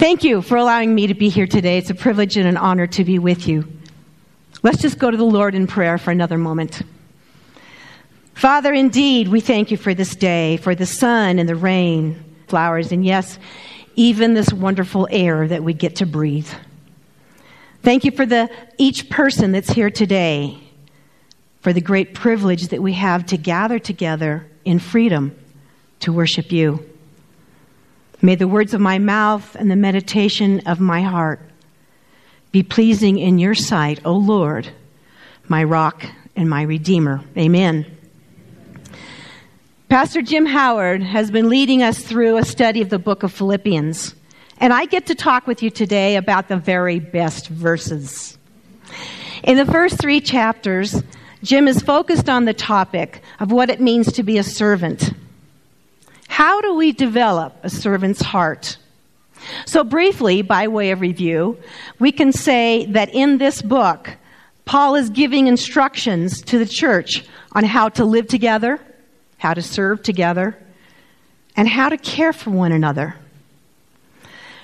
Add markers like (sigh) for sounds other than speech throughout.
Thank you for allowing me to be here today. It's a privilege and an honor to be with you. Let's just go to the Lord in prayer for another moment. Father, indeed, we thank you for this day, for the sun and the rain, flowers, and yes, even this wonderful air that we get to breathe. Thank you for the, each person that's here today, for the great privilege that we have to gather together in freedom to worship you. May the words of my mouth and the meditation of my heart be pleasing in your sight, O Lord, my rock and my redeemer. Amen. Pastor Jim Howard has been leading us through a study of the book of Philippians, and I get to talk with you today about the very best verses. In the first three chapters, Jim is focused on the topic of what it means to be a servant. How do we develop a servant's heart? So, briefly, by way of review, we can say that in this book, Paul is giving instructions to the church on how to live together, how to serve together, and how to care for one another.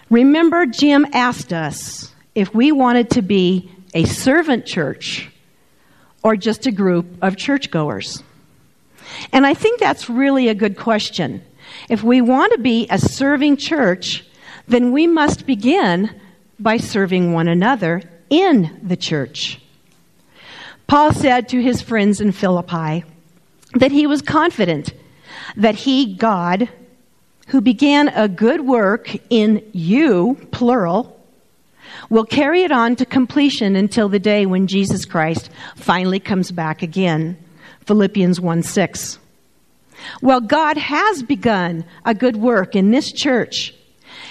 Remember, Jim asked us if we wanted to be a servant church or just a group of churchgoers. And I think that's really a good question if we want to be a serving church, then we must begin by serving one another in the church. Paul said to his friends in Philippi that he was confident that he, God, who began a good work in you, plural, will carry it on to completion until the day when Jesus Christ finally comes back again. Philippians 1 6. Well, God has begun a good work in this church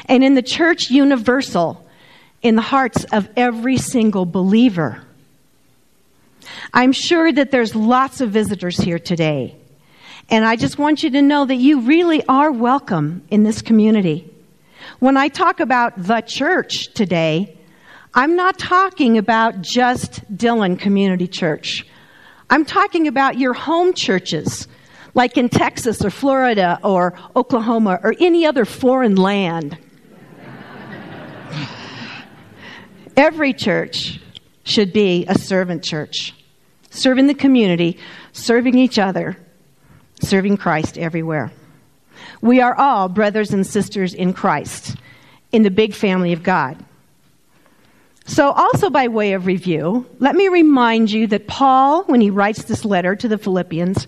and in the church universal in the hearts of every single believer. I'm sure that there's lots of visitors here today. And I just want you to know that you really are welcome in this community. When I talk about the church today, I'm not talking about just Dillon Community Church. I'm talking about your home churches like in Texas or Florida or Oklahoma or any other foreign land. Every church should be a servant church, serving the community, serving each other, serving Christ everywhere. We are all brothers and sisters in Christ, in the big family of God. So, also by way of review, let me remind you that Paul, when he writes this letter to the Philippians,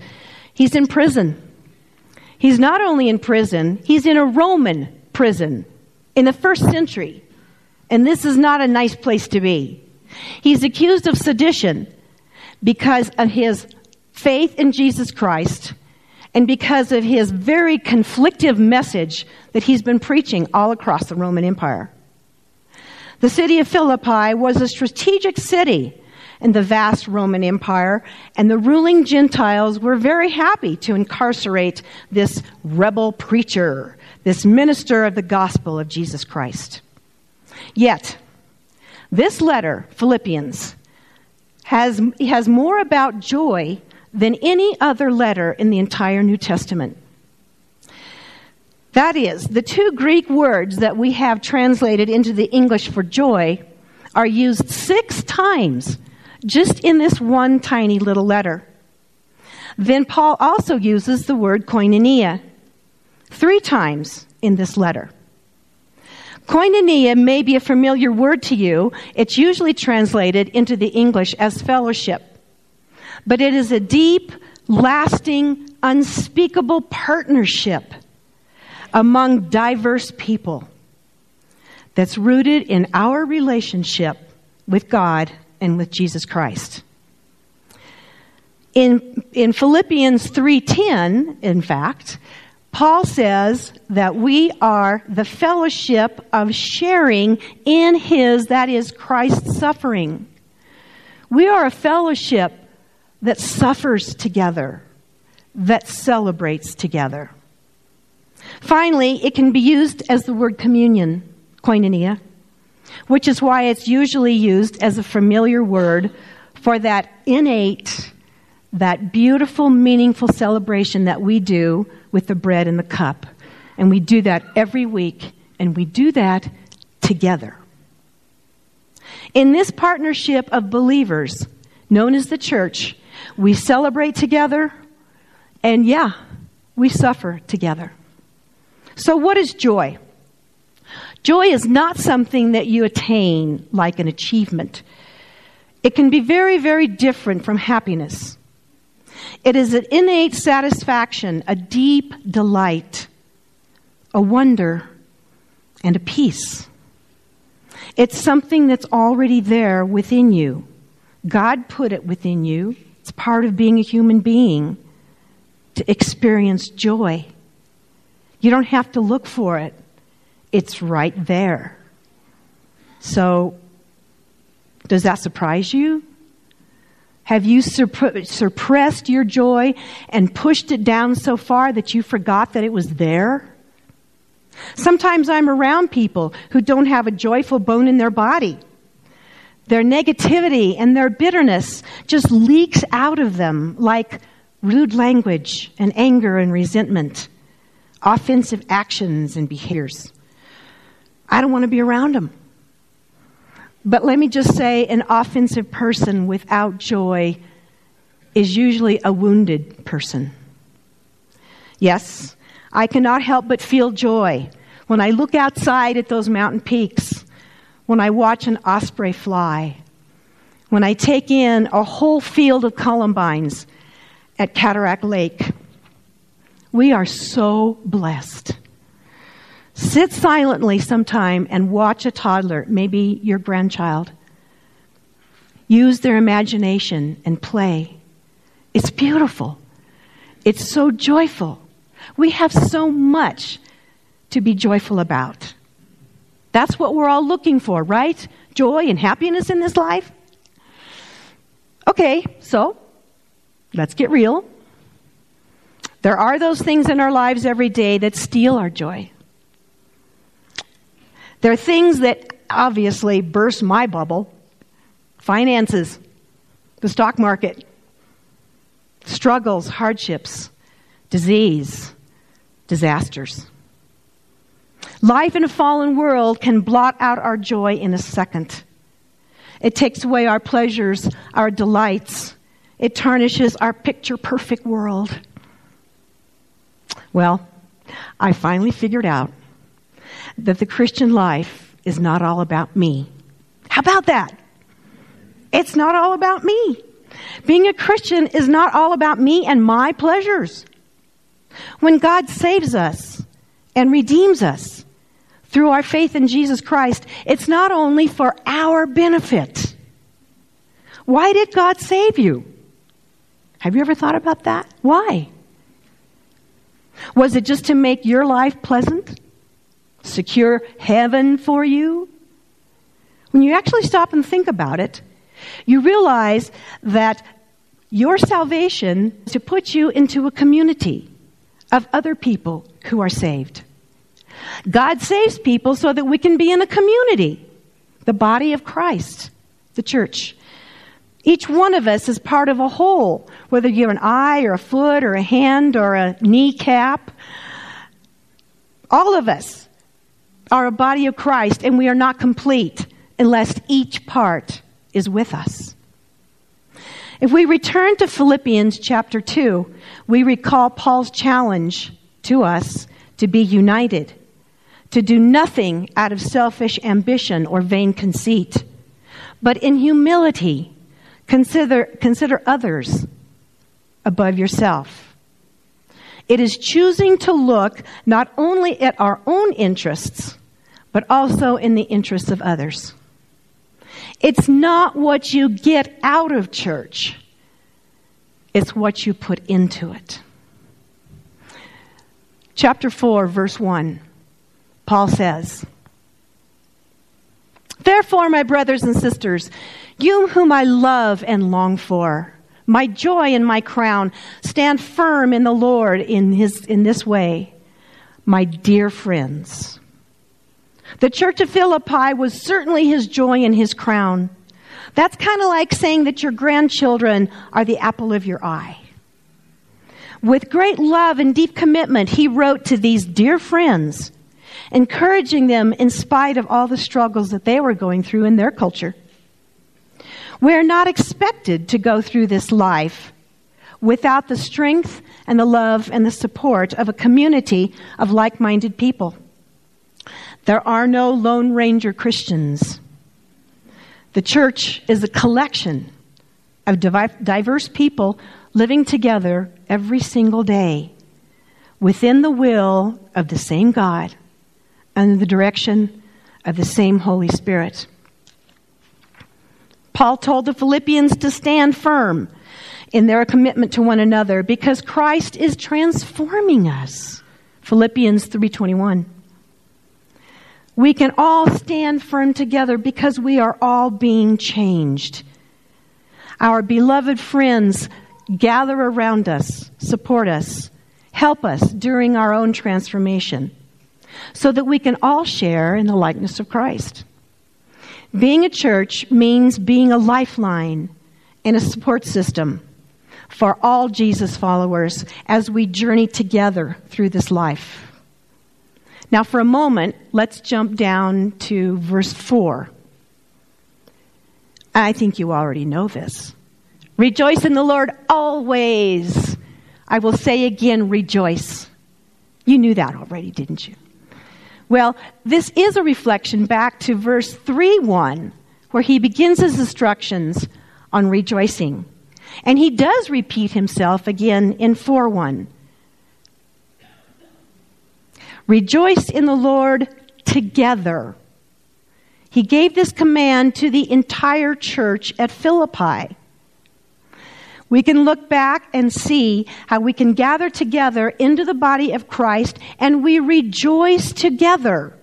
He's in prison. He's not only in prison, he's in a Roman prison in the first century. And this is not a nice place to be. He's accused of sedition because of his faith in Jesus Christ and because of his very conflictive message that he's been preaching all across the Roman Empire. The city of Philippi was a strategic city in the vast Roman Empire, and the ruling Gentiles were very happy to incarcerate this rebel preacher, this minister of the gospel of Jesus Christ. Yet, this letter, Philippians, has, has more about joy than any other letter in the entire New Testament. That is, the two Greek words that we have translated into the English for joy are used six times just in this one tiny little letter. Then Paul also uses the word koinonia three times in this letter. Koinonia may be a familiar word to you. It's usually translated into the English as fellowship. But it is a deep, lasting, unspeakable partnership among diverse people that's rooted in our relationship with God and with Jesus Christ. In, in Philippians 3:10, in fact, Paul says that we are the fellowship of sharing in his, that is, Christ's suffering. We are a fellowship that suffers together, that celebrates together. Finally, it can be used as the word communion, koinonia which is why it's usually used as a familiar word for that innate, that beautiful, meaningful celebration that we do with the bread and the cup. And we do that every week, and we do that together. In this partnership of believers, known as the church, we celebrate together, and yeah, we suffer together. So, what is joy? Joy is not something that you attain like an achievement. It can be very, very different from happiness. It is an innate satisfaction, a deep delight, a wonder, and a peace. It's something that's already there within you. God put it within you. It's part of being a human being to experience joy. You don't have to look for it, it's right there. So, does that surprise you? Have you suppressed your joy and pushed it down so far that you forgot that it was there? Sometimes I'm around people who don't have a joyful bone in their body. Their negativity and their bitterness just leaks out of them like rude language and anger and resentment, offensive actions and behaviors. I don't want to be around them. But let me just say an offensive person without joy is usually a wounded person. Yes, I cannot help but feel joy when I look outside at those mountain peaks, when I watch an osprey fly, when I take in a whole field of columbines at Cataract Lake. We are so blessed. Sit silently sometime and watch a toddler, maybe your grandchild. Use their imagination and play. It's beautiful. It's so joyful. We have so much to be joyful about. That's what we're all looking for, right? Joy and happiness in this life. Okay, so let's get real. There are those things in our lives every day that steal our joy. There are things that obviously burst my bubble finances, the stock market, struggles, hardships, disease, disasters. Life in a fallen world can blot out our joy in a second. It takes away our pleasures, our delights. It tarnishes our picture perfect world. Well, I finally figured out that the Christian life is not all about me. How about that? It's not all about me. Being a Christian is not all about me and my pleasures. When God saves us and redeems us through our faith in Jesus Christ, it's not only for our benefit. Why did God save you? Have you ever thought about that? Why? Was it just to make your life pleasant? Secure heaven for you? When you actually stop and think about it, you realize that your salvation is to put you into a community of other people who are saved. God saves people so that we can be in a community, the body of Christ, the church. Each one of us is part of a whole, whether you're an eye or a foot or a hand or a kneecap. All of us are a body of Christ, and we are not complete unless each part is with us. If we return to Philippians chapter 2, we recall Paul's challenge to us to be united, to do nothing out of selfish ambition or vain conceit, but in humility, consider, consider others above yourself. It is choosing to look not only at our own interests, but also in the interests of others. It's not what you get out of church, it's what you put into it. Chapter 4, verse 1, Paul says, Therefore, my brothers and sisters, you whom I love and long for, my joy and my crown. Stand firm in the Lord in, his, in this way. My dear friends, the church of Philippi was certainly his joy and his crown. That's kind of like saying that your grandchildren are the apple of your eye. With great love and deep commitment, he wrote to these dear friends encouraging them in spite of all the struggles that they were going through in their culture. We're not expected to go through this life without the strength and the love and the support of a community of like minded people. There are no Lone Ranger Christians. The church is a collection of diverse people living together every single day within the will of the same God and the direction of the same Holy Spirit. Paul told the Philippians to stand firm in their commitment to one another because Christ is transforming us. Philippians 3:21. We can all stand firm together because we are all being changed. Our beloved friends gather around us, support us, help us during our own transformation so that we can all share in the likeness of Christ. Being a church means being a lifeline and a support system for all Jesus followers as we journey together through this life. Now, for a moment, let's jump down to verse 4. I think you already know this. Rejoice in the Lord always. I will say again, rejoice. You knew that already, didn't you? Well, this is a reflection back to verse 3 1, where he begins his instructions on rejoicing. And he does repeat himself again in 4 1. Rejoice in the Lord together. He gave this command to the entire church at Philippi. We can look back and see how we can gather together into the body of Christ and we rejoice together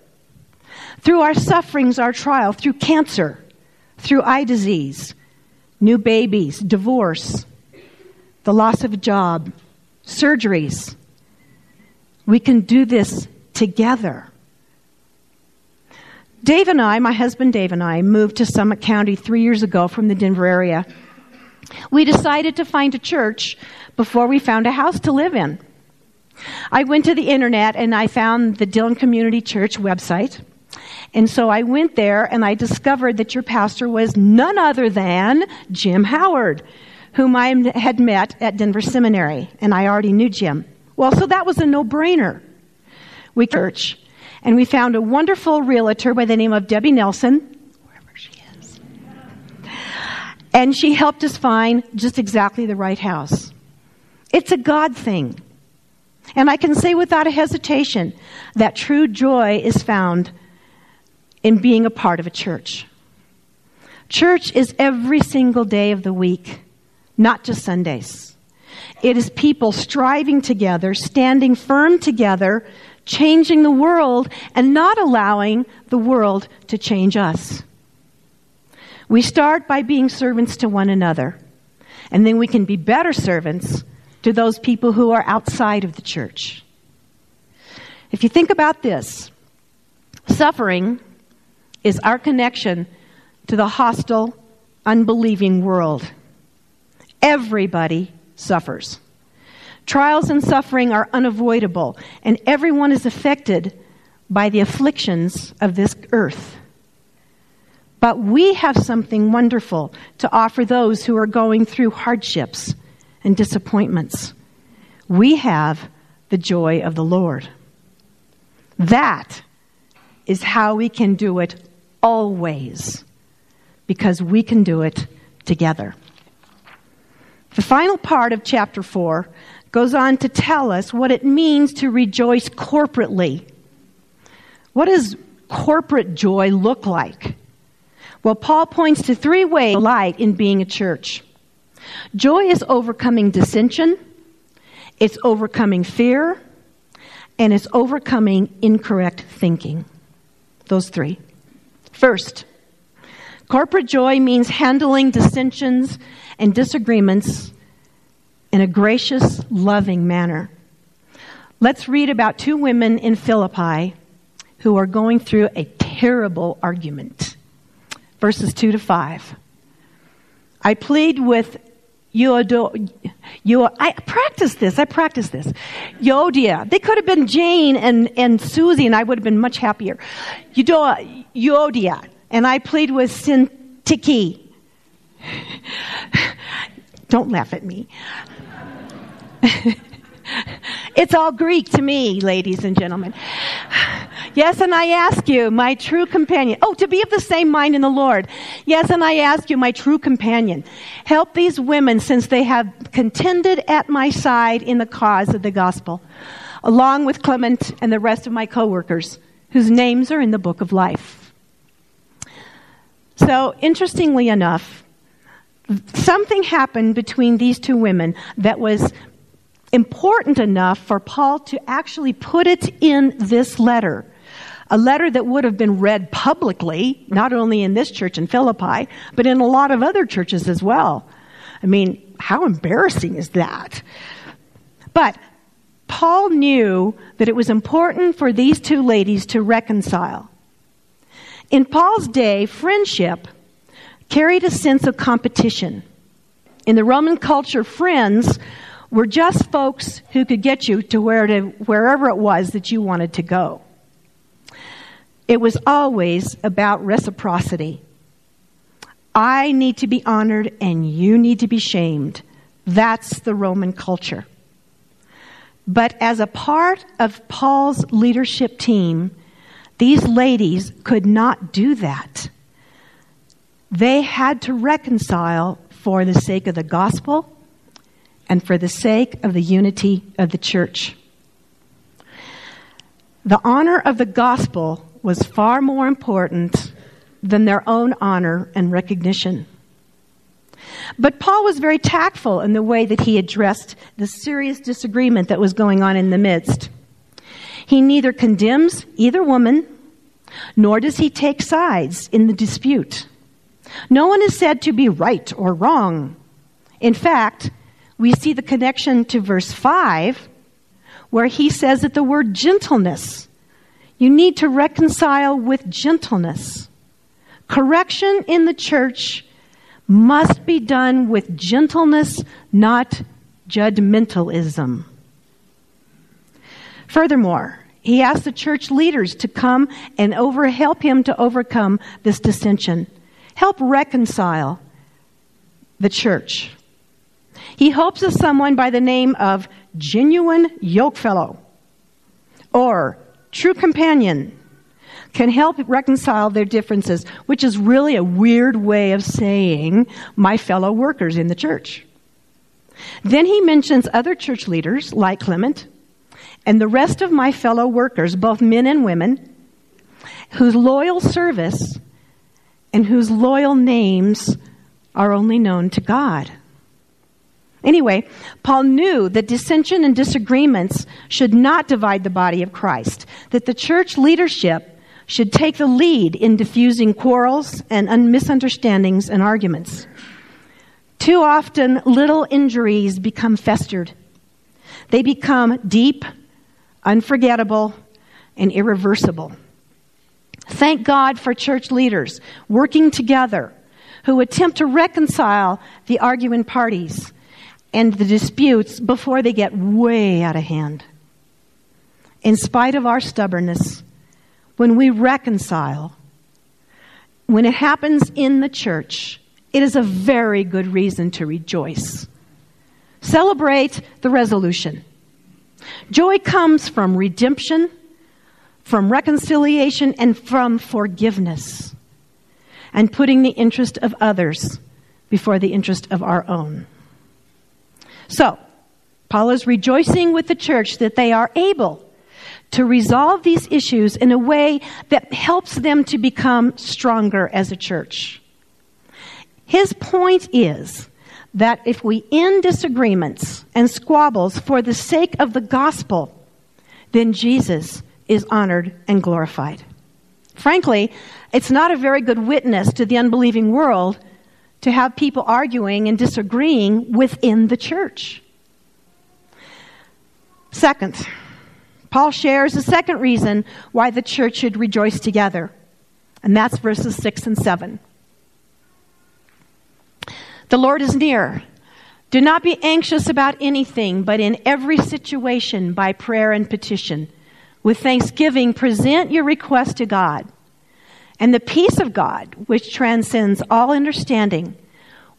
through our sufferings, our trial, through cancer, through eye disease, new babies, divorce, the loss of a job, surgeries. We can do this together. Dave and I, my husband Dave and I, moved to Summit County three years ago from the Denver area. We decided to find a church before we found a house to live in. I went to the internet and I found the Dillon Community Church website. And so I went there and I discovered that your pastor was none other than Jim Howard, whom I had met at Denver Seminary. And I already knew Jim. Well, so that was a no brainer. We church. And we found a wonderful realtor by the name of Debbie Nelson, and she helped us find just exactly the right house. It's a God thing. And I can say without a hesitation that true joy is found in being a part of a church. Church is every single day of the week, not just Sundays. It is people striving together, standing firm together, changing the world, and not allowing the world to change us. We start by being servants to one another, and then we can be better servants to those people who are outside of the church. If you think about this, suffering is our connection to the hostile, unbelieving world. Everybody suffers. Trials and suffering are unavoidable, and everyone is affected by the afflictions of this earth. But we have something wonderful to offer those who are going through hardships and disappointments. We have the joy of the Lord. That is how we can do it always, because we can do it together. The final part of chapter 4 goes on to tell us what it means to rejoice corporately. What does corporate joy look like? Well, Paul points to three ways light in being a church. Joy is overcoming dissension, it's overcoming fear, and it's overcoming incorrect thinking. Those three. First, corporate joy means handling dissensions and disagreements in a gracious, loving manner. Let's read about two women in Philippi who are going through a terrible argument verses 2 to 5. I plead with Yodo, Yo, I practice this. I practice this. Yodia. They could have been Jane and, and Susie, and I would have been much happier. Yodo, Yodia. And I plead with Syntyche. (laughs) Don't laugh at me. (laughs) it's all Greek to me, ladies and gentlemen. Yes, and I ask you, my true companion. Oh, to be of the same mind in the Lord. Yes, and I ask you, my true companion, help these women since they have contended at my side in the cause of the gospel, along with Clement and the rest of my coworkers, whose names are in the book of life. So, interestingly enough, something happened between these two women that was important enough for Paul to actually put it in this letter. A letter that would have been read publicly, not only in this church in Philippi, but in a lot of other churches as well. I mean, how embarrassing is that? But Paul knew that it was important for these two ladies to reconcile. In Paul's day, friendship carried a sense of competition. In the Roman culture, friends were just folks who could get you to, where to wherever it was that you wanted to go. It was always about reciprocity. I need to be honored and you need to be shamed. That's the Roman culture. But as a part of Paul's leadership team, these ladies could not do that. They had to reconcile for the sake of the gospel and for the sake of the unity of the church. The honor of the gospel was far more important than their own honor and recognition. But Paul was very tactful in the way that he addressed the serious disagreement that was going on in the midst. He neither condemns either woman, nor does he take sides in the dispute. No one is said to be right or wrong. In fact, we see the connection to verse 5, where he says that the word gentleness, you need to reconcile with gentleness. Correction in the church must be done with gentleness, not judgmentalism. Furthermore, he asked the church leaders to come and over, help him to overcome this dissension. Help reconcile the church. He hopes that someone by the name of genuine yokefellow or true companion can help reconcile their differences, which is really a weird way of saying my fellow workers in the church. Then he mentions other church leaders like Clement and the rest of my fellow workers, both men and women, whose loyal service and whose loyal names are only known to God. Anyway, Paul knew that dissension and disagreements should not divide the body of Christ, that the church leadership should take the lead in diffusing quarrels and misunderstandings and arguments. Too often, little injuries become festered. They become deep, unforgettable, and irreversible. Thank God for church leaders working together who attempt to reconcile the arguing parties and the disputes before they get way out of hand. In spite of our stubbornness, when we reconcile, when it happens in the church, it is a very good reason to rejoice. Celebrate the resolution. Joy comes from redemption, from reconciliation, and from forgiveness, and putting the interest of others before the interest of our own. So, Paul is rejoicing with the church that they are able to resolve these issues in a way that helps them to become stronger as a church. His point is that if we end disagreements and squabbles for the sake of the gospel, then Jesus is honored and glorified. Frankly, it's not a very good witness to the unbelieving world to have people arguing and disagreeing within the church. Second, Paul shares the second reason why the church should rejoice together, and that's verses 6 and 7. The Lord is near. Do not be anxious about anything, but in every situation, by prayer and petition, with thanksgiving, present your request to God. And the peace of God, which transcends all understanding,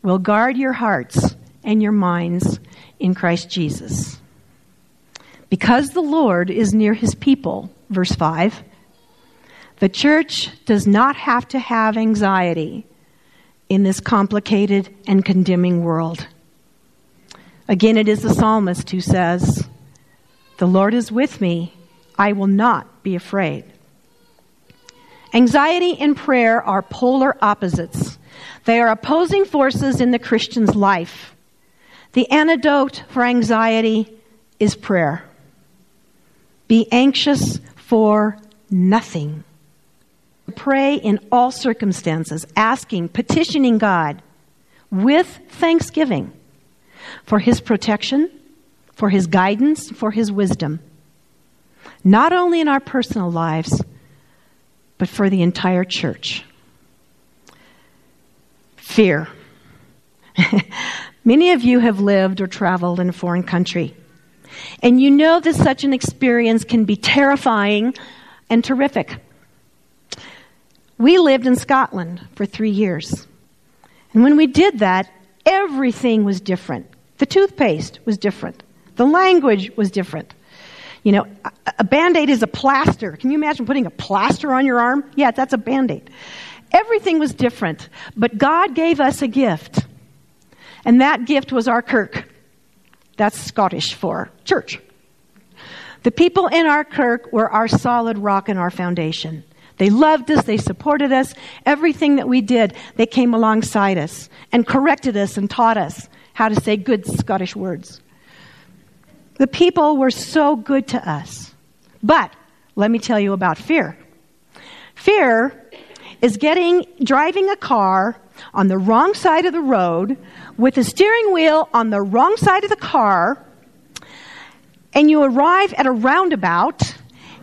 will guard your hearts and your minds in Christ Jesus. Because the Lord is near his people, verse 5, the church does not have to have anxiety in this complicated and condemning world. Again, it is the psalmist who says, The Lord is with me, I will not be afraid. Anxiety and prayer are polar opposites. They are opposing forces in the Christian's life. The antidote for anxiety is prayer. Be anxious for nothing. Pray in all circumstances, asking, petitioning God with thanksgiving for His protection, for His guidance, for His wisdom. Not only in our personal lives, but for the entire church. Fear. (laughs) Many of you have lived or traveled in a foreign country. And you know that such an experience can be terrifying and terrific. We lived in Scotland for three years. And when we did that, everything was different. The toothpaste was different. The language was different. You know, a band aid is a plaster. Can you imagine putting a plaster on your arm? Yeah, that's a band aid. Everything was different. But God gave us a gift. And that gift was our kirk. That's Scottish for church. The people in our kirk were our solid rock and our foundation. They loved us, they supported us. Everything that we did, they came alongside us and corrected us and taught us how to say good Scottish words. The people were so good to us. But let me tell you about fear. Fear is getting driving a car on the wrong side of the road with the steering wheel on the wrong side of the car and you arrive at a roundabout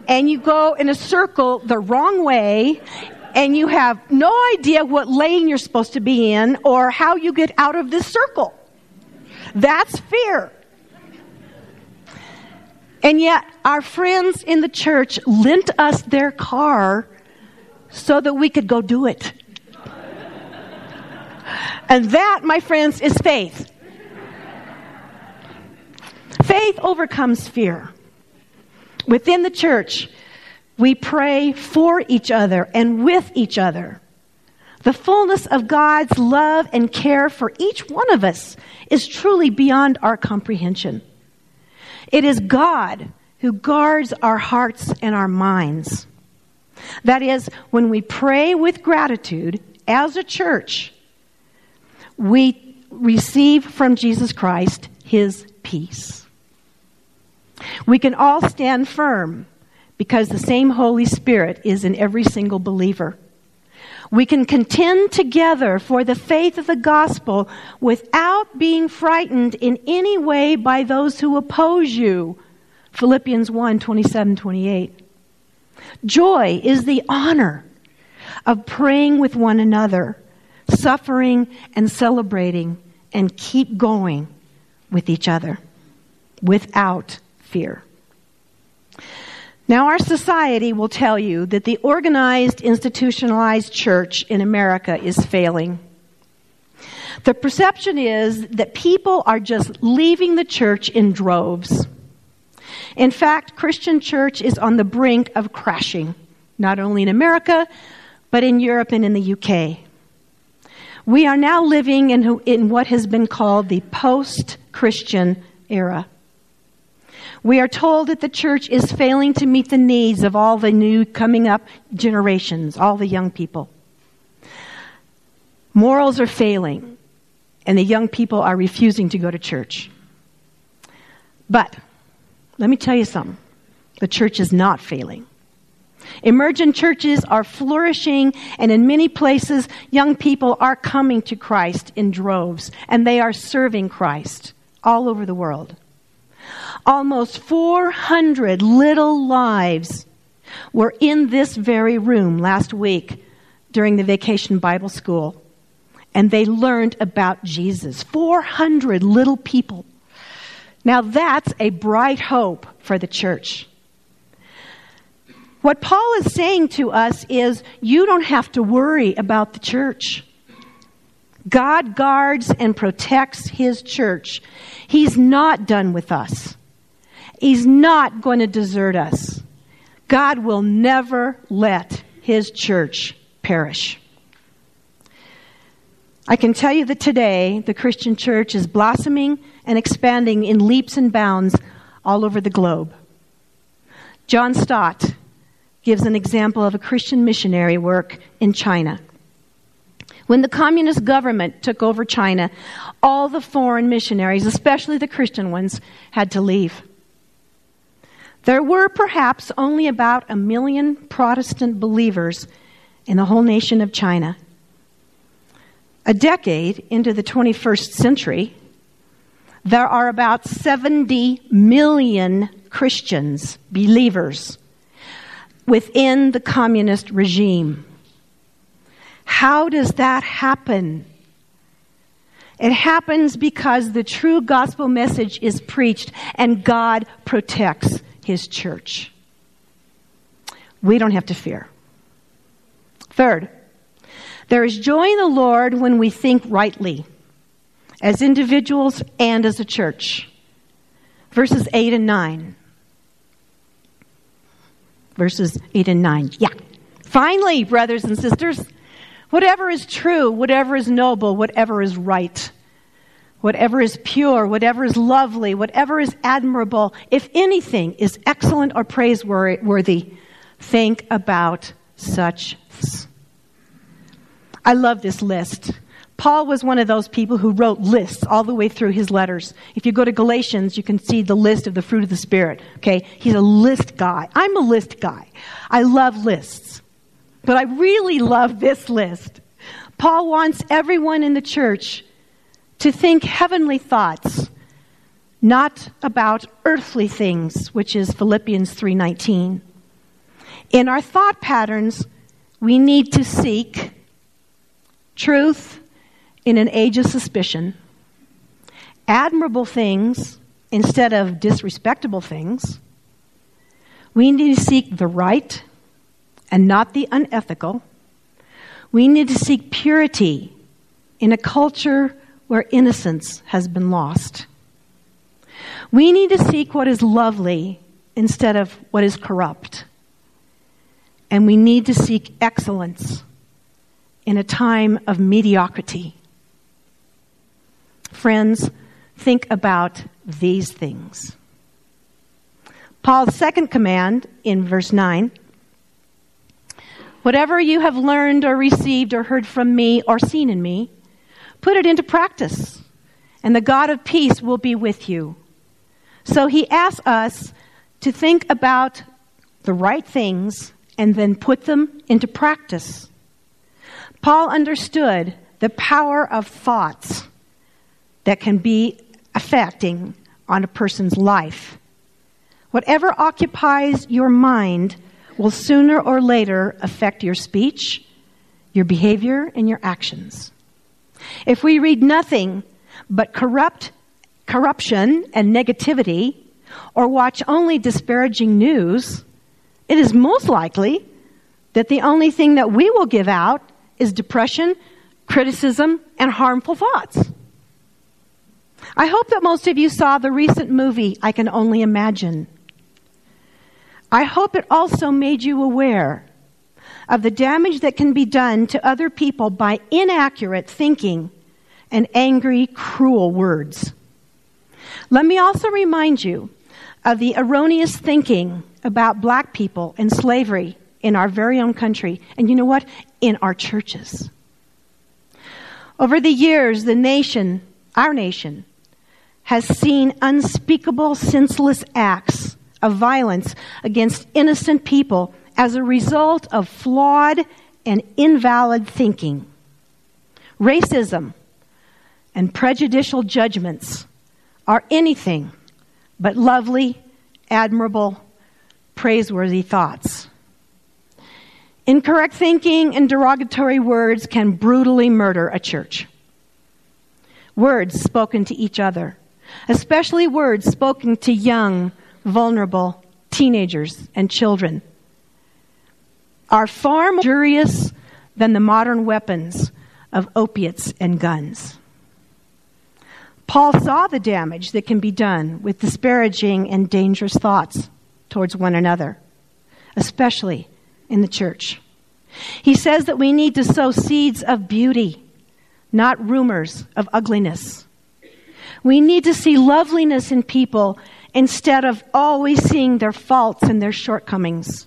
and you go in a circle the wrong way and you have no idea what lane you're supposed to be in or how you get out of this circle. That's fear. And yet, our friends in the church lent us their car so that we could go do it. And that, my friends, is faith. Faith overcomes fear. Within the church, we pray for each other and with each other. The fullness of God's love and care for each one of us is truly beyond our comprehension. It is God who guards our hearts and our minds. That is, when we pray with gratitude as a church, we receive from Jesus Christ his peace. We can all stand firm because the same Holy Spirit is in every single believer. We can contend together for the faith of the gospel without being frightened in any way by those who oppose you. Philippians 1 27 28. Joy is the honor of praying with one another, suffering and celebrating, and keep going with each other without fear. Now, our society will tell you that the organized, institutionalized church in America is failing. The perception is that people are just leaving the church in droves. In fact, Christian church is on the brink of crashing, not only in America, but in Europe and in the UK. We are now living in, in what has been called the post Christian era. We are told that the church is failing to meet the needs of all the new coming up generations, all the young people. Morals are failing, and the young people are refusing to go to church. But let me tell you something the church is not failing. Emergent churches are flourishing, and in many places, young people are coming to Christ in droves, and they are serving Christ all over the world. Almost 400 little lives were in this very room last week during the vacation Bible school. and they learned about Jesus. 400 little people. Now that's a bright hope for the church. What Paul is saying to us is you don't have to worry about the church. God guards and protects his church. He's not done with us. He's not going to desert us. God will never let his church perish. I can tell you that today the Christian church is blossoming and expanding in leaps and bounds all over the globe. John Stott gives an example of a Christian missionary work in China. When the communist government took over China, all the foreign missionaries, especially the Christian ones, had to leave. There were perhaps only about a million Protestant believers in the whole nation of China. A decade into the 21st century, there are about 70 million Christians, believers, within the communist regime. How does that happen? It happens because the true gospel message is preached and God protects his church. We don't have to fear. Third, there is joy in the Lord when we think rightly, as individuals and as a church. Verses 8 and 9. Verses 8 and 9. Yeah. Finally, brothers and sisters, whatever is true, whatever is noble, whatever is right, whatever is pure, whatever is lovely, whatever is admirable, if anything is excellent or praiseworthy, think about such things. I love this list. Paul was one of those people who wrote lists all the way through his letters. If you go to Galatians, you can see the list of the fruit of the Spirit. Okay? He's a list guy. I'm a list guy. I love lists. But I really love this list. Paul wants everyone in the church to think heavenly thoughts, not about earthly things, which is Philippians 3:19. In our thought patterns, we need to seek truth in an age of suspicion, admirable things instead of disrespectable things. We need to seek the right and not the unethical. We need to seek purity in a culture where innocence has been lost. We need to seek what is lovely instead of what is corrupt. And we need to seek excellence in a time of mediocrity. Friends, think about these things. Paul's second command in verse 9 Whatever you have learned or received or heard from me or seen in me, Put it into practice, and the God of peace will be with you. So he asks us to think about the right things and then put them into practice. Paul understood the power of thoughts that can be affecting on a person's life. Whatever occupies your mind will sooner or later affect your speech, your behavior, and your actions. If we read nothing but corrupt corruption and negativity or watch only disparaging news, it is most likely that the only thing that we will give out is depression, criticism, and harmful thoughts. I hope that most of you saw the recent movie, I Can Only Imagine. I hope it also made you aware of the damage that can be done to other people by inaccurate thinking and angry, cruel words. Let me also remind you of the erroneous thinking about black people and slavery in our very own country, and you know what? In our churches. Over the years, the nation, our nation, has seen unspeakable, senseless acts of violence against innocent people as a result of flawed and invalid thinking. Racism and prejudicial judgments are anything but lovely, admirable, praiseworthy thoughts. Incorrect thinking and derogatory words can brutally murder a church. Words spoken to each other, especially words spoken to young, vulnerable teenagers and children, are far more injurious than the modern weapons of opiates and guns. Paul saw the damage that can be done with disparaging and dangerous thoughts towards one another, especially in the church. He says that we need to sow seeds of beauty, not rumors of ugliness. We need to see loveliness in people instead of always seeing their faults and their shortcomings.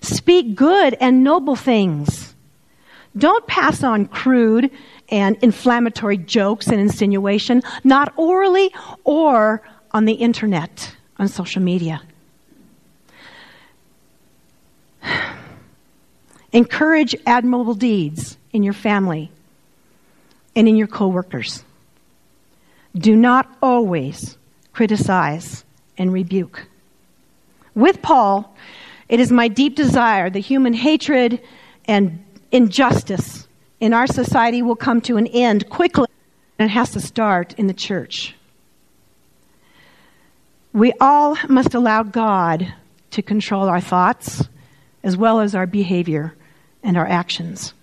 Speak good and noble things. Don't pass on crude and inflammatory jokes and insinuation, not orally or on the internet, on social media. (sighs) Encourage admirable deeds in your family and in your coworkers. Do not always criticize and rebuke. With Paul, it is my deep desire that human hatred and injustice in our society will come to an end quickly, and it has to start in the church. We all must allow God to control our thoughts as well as our behavior and our actions.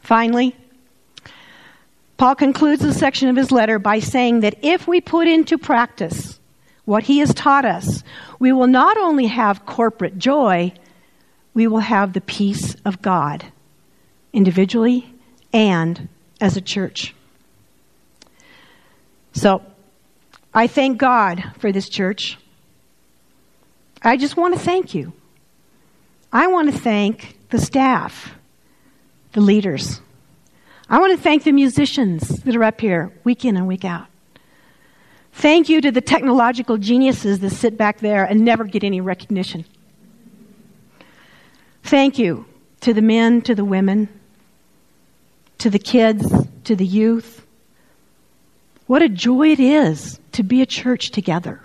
Finally, Paul concludes the section of his letter by saying that if we put into practice what he has taught us, we will not only have corporate joy, we will have the peace of God, individually and as a church. So, I thank God for this church. I just want to thank you. I want to thank the staff, the leaders. I want to thank the musicians that are up here week in and week out. Thank you to the technological geniuses that sit back there and never get any recognition. Thank you to the men, to the women, to the kids, to the youth. What a joy it is to be a church together,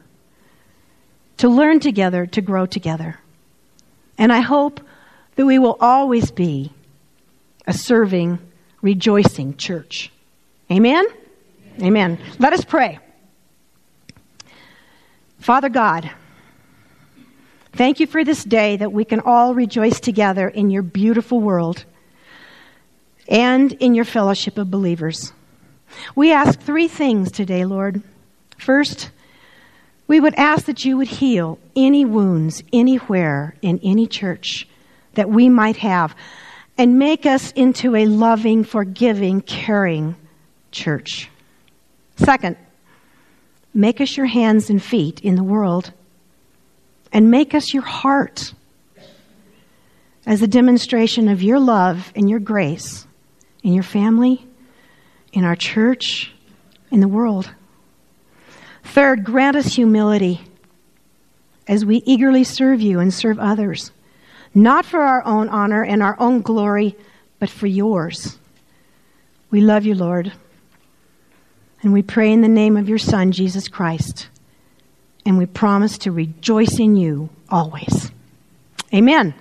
to learn together, to grow together. And I hope that we will always be a serving, rejoicing church. Amen? Amen. Let us pray. Father God, thank you for this day that we can all rejoice together in your beautiful world and in your fellowship of believers. We ask three things today, Lord. First, we would ask that you would heal any wounds anywhere in any church that we might have and make us into a loving, forgiving, caring church. Second, make us your hands and feet in the world and make us your heart as a demonstration of your love and your grace in your family, in our church, in the world. Third, grant us humility as we eagerly serve you and serve others not for our own honor and our own glory, but for yours. We love you, Lord. And we pray in the name of your Son, Jesus Christ. And we promise to rejoice in you always. Amen.